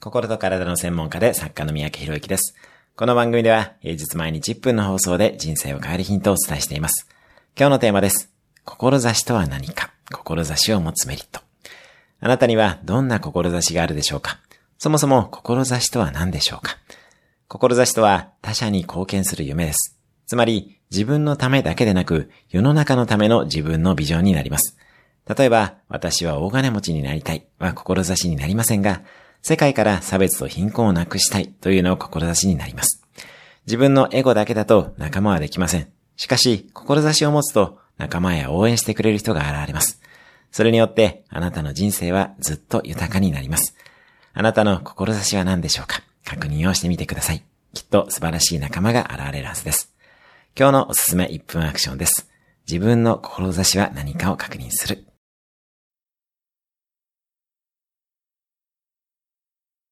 心と体の専門家で作家の三宅博之です。この番組では平日毎日1分の放送で人生を変えるヒントをお伝えしています。今日のテーマです。志とは何か？志を持つメリット。あなたにはどんな志があるでしょうか？そもそも志とは何でしょうか？志とは他者に貢献する夢です。つまり自分のためだけでなく世の中のための自分のビジョンになります。例えば、私は大金持ちになりたいは志になりませんが、世界から差別と貧困をなくしたいというのを志になります。自分のエゴだけだと仲間はできません。しかし、志を持つと仲間や応援してくれる人が現れます。それによって、あなたの人生はずっと豊かになります。あなたの志は何でしょうか？確認をしてみてください。きっと素晴らしい仲間が現れるはずです。今日のおすすめ1分アクションです。自分の志は何かを確認する。